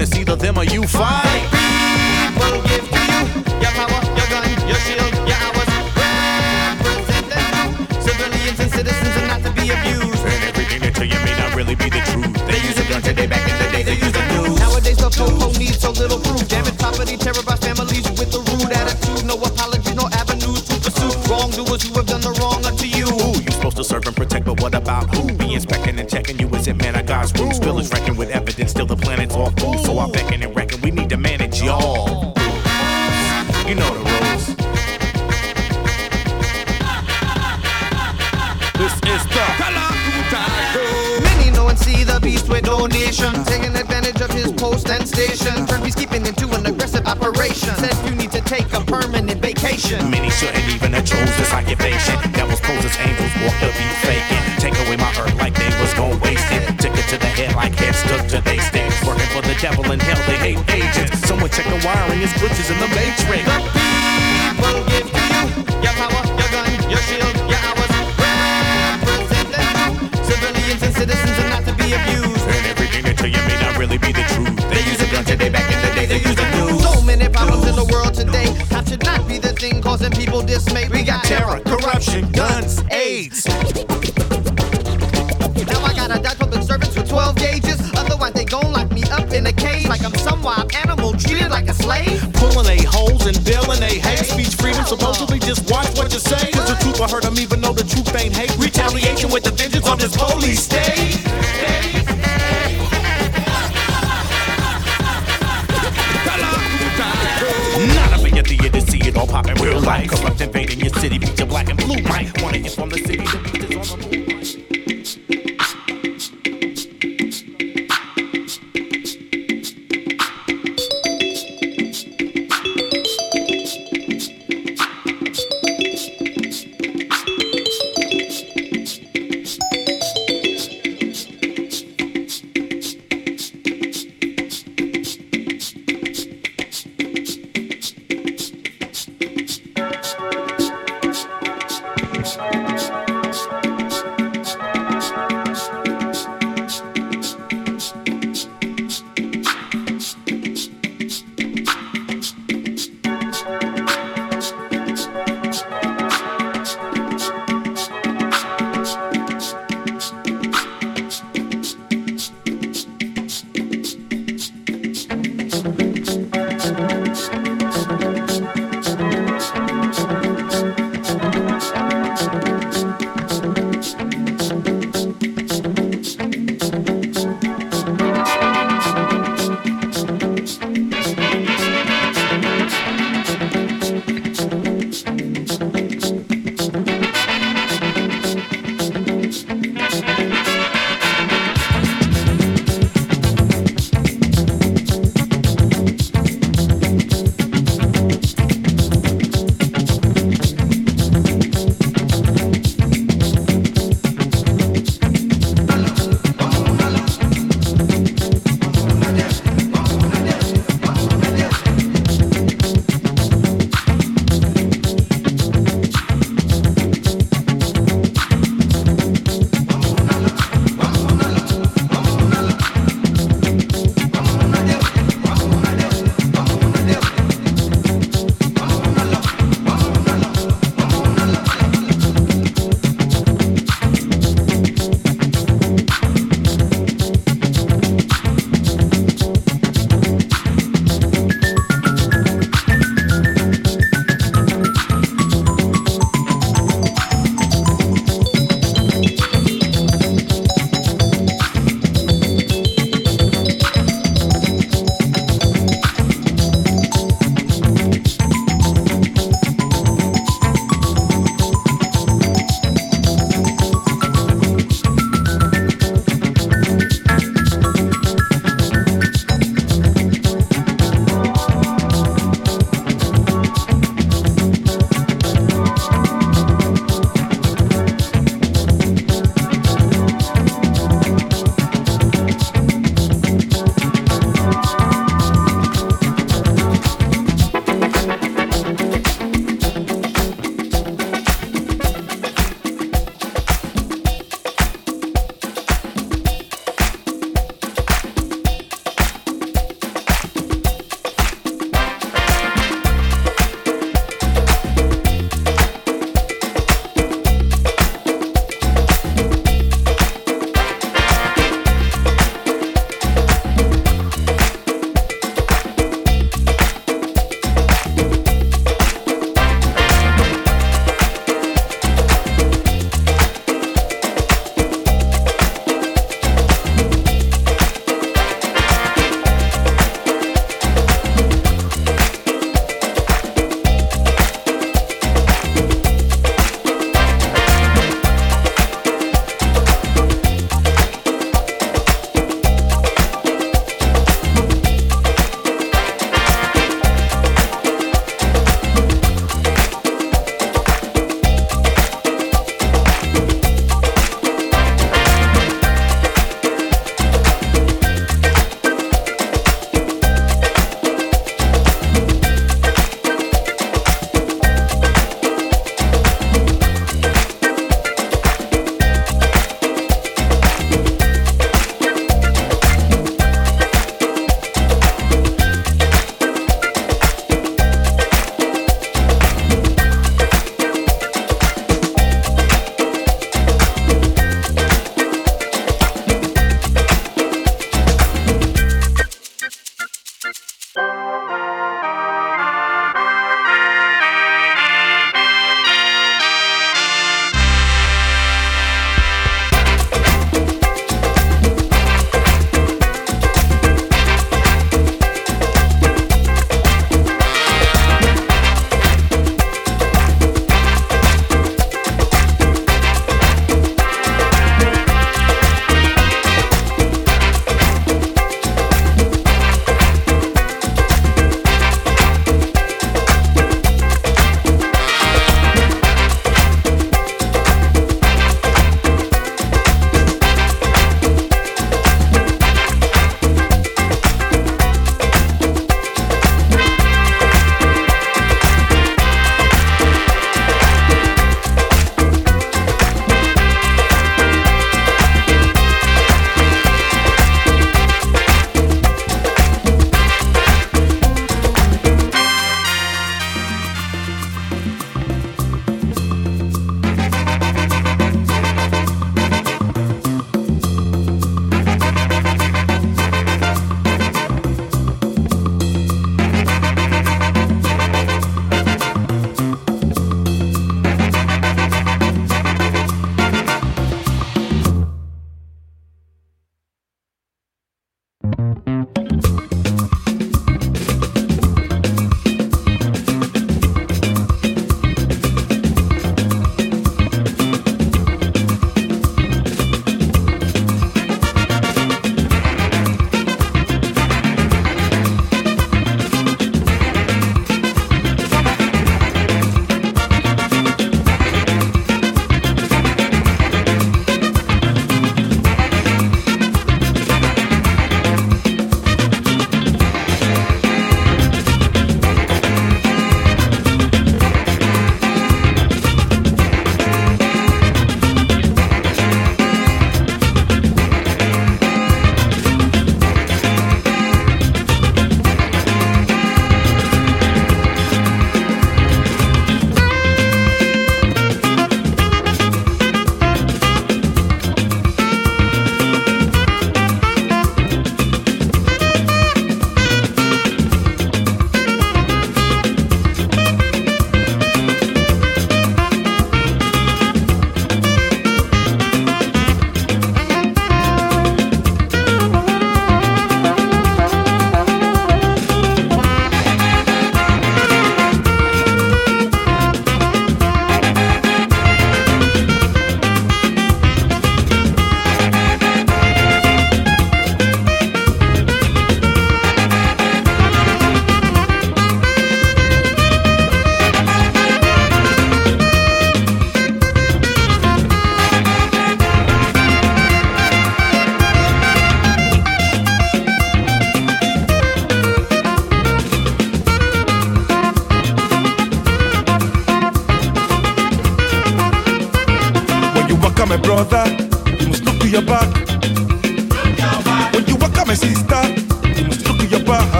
it's either them or you Fine. in hell, they hate agents. Someone check the wiring, there's glitches in the matrix. The people give to you your power, your gun, your shield, your hours. Represent civilians and citizens are not to be abused. And everything they tell you may not really be the truth. They, they use a gun today, back in the day they use a news. So many problems in the world today. Cops should not be the thing causing people dismay. We got terror, corruption, guns, AIDS. Supposedly just watch what you say. Cause the truth will hurt them even though the truth ain't hate. Retaliation with the vengeance on this police state. Not up in see it all pop in real life. Corrupt invading your city, beat your black and blue might. Wanna inform the city,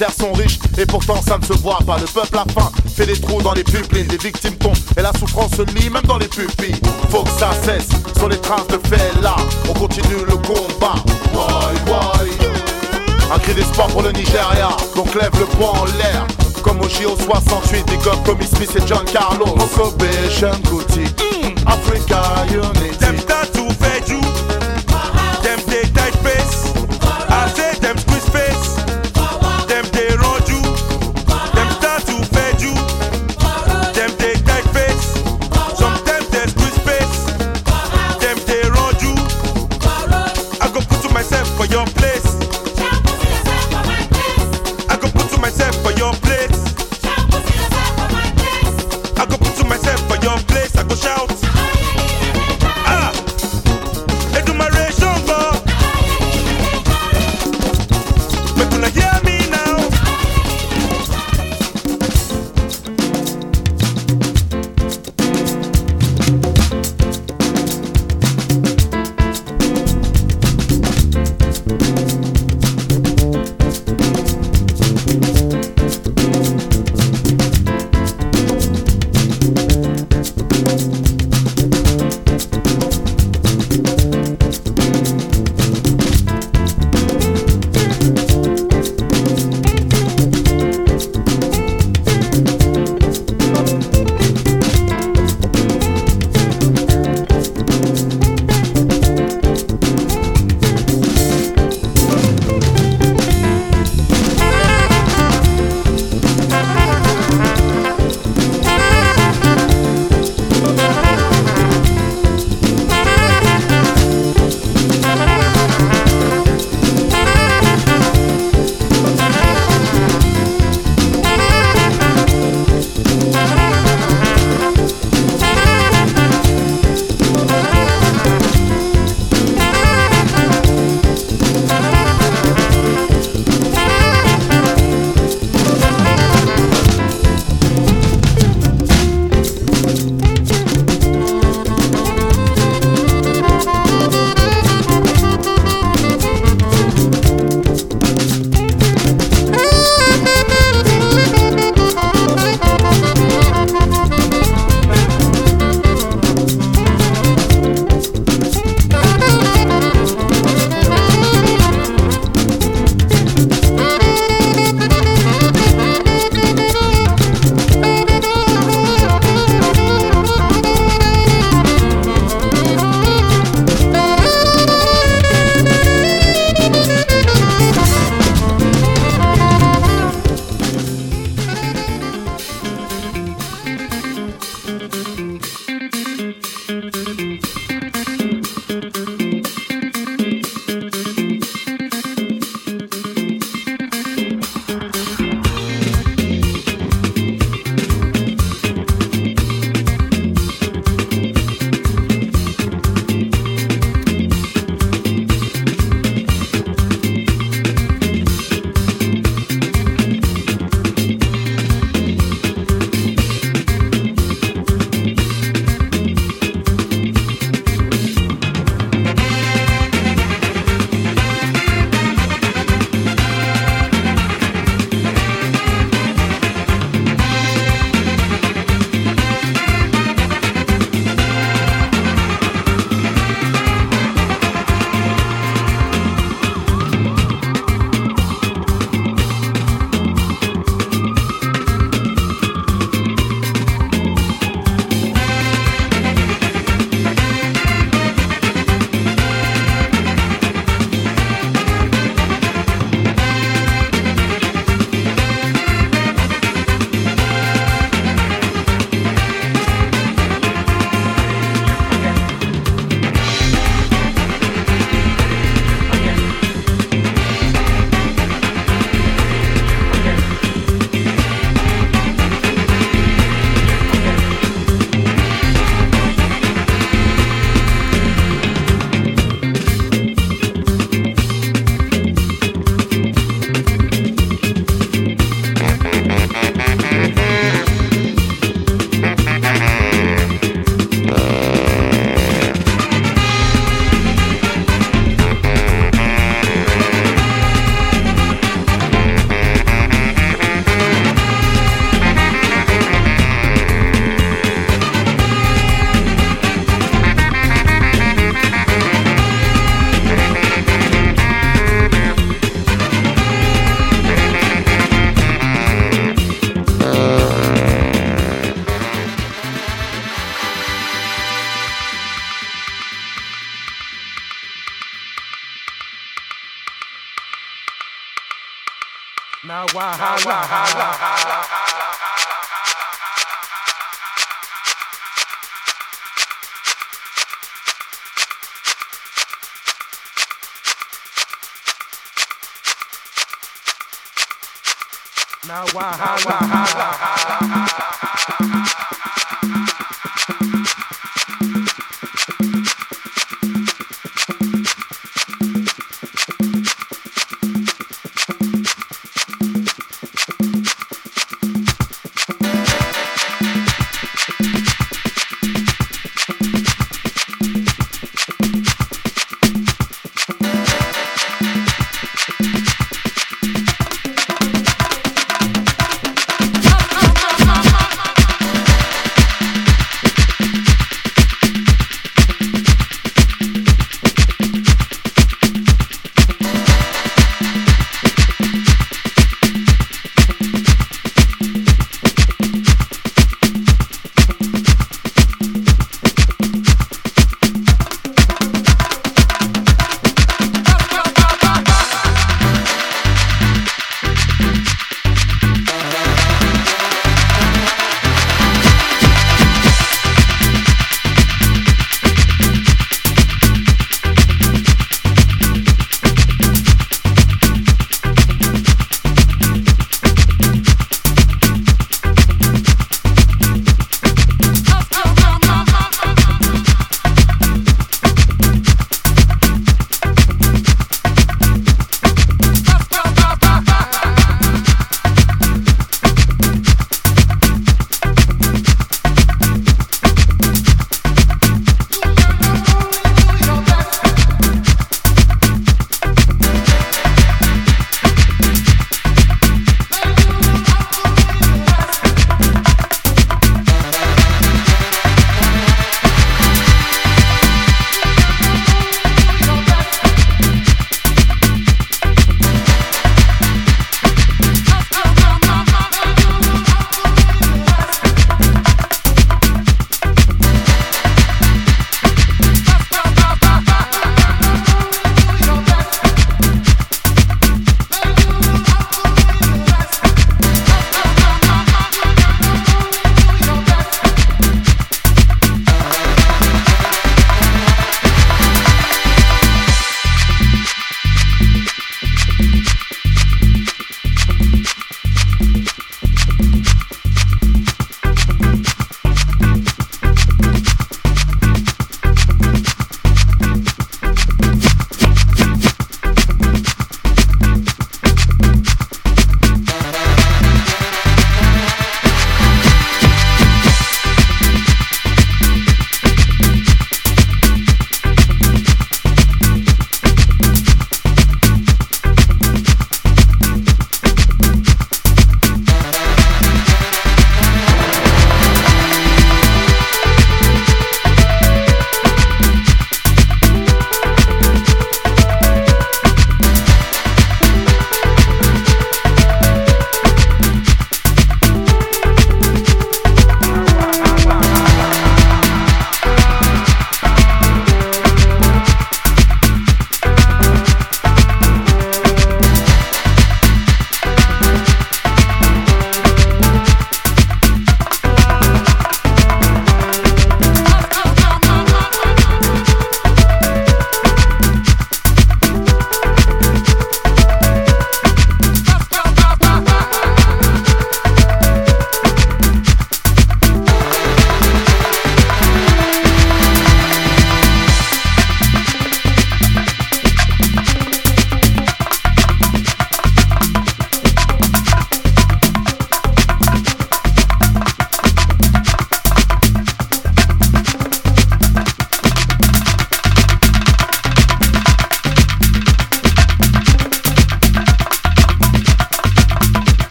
terres sont riches et pourtant ça ne se voit pas. Le peuple a faim, fait des trous dans les pupilles, les victimes tombent et la souffrance se lit même dans les pupilles. Faut que ça cesse, sur les traces de fait là, on continue le combat. Un cri d'espoir pour le Nigeria, donc lève le poing en l'air. Comme au JO 68, des gobs comme Smith et John Carlos. Africa Unity.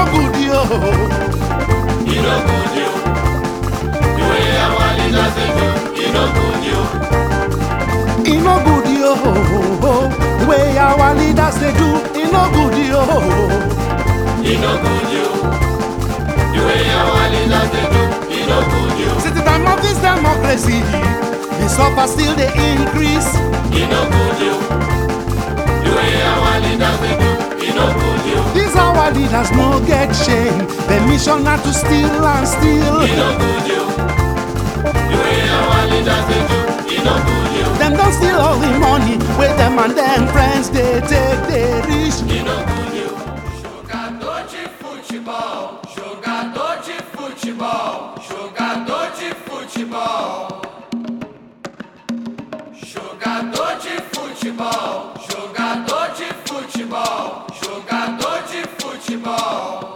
Irogudi o. Irogudi o. The way our leaders dey do, Irogudi o. Irogudi o. The way our leaders they do, Irogudi o. Irogudi o. you way our leaders they do, Irogudi o. Since the time of this democracy, the suffer still they increase. Irogudi o. you way our leaders they do, Irogudi o. our leaders no get shame. The mission not to steal and steal. It no good yo. The way our leaders they do, it no good yo. Them don't steal all the money with them and them friends they take they reach. It no good yo. Jogador de futebol, jogador de futebol, jogador de futebol. Jogador de futebol, jogador de futebol, futebol.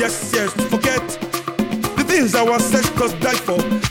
Yes, yes, forget the things our ancestors died for.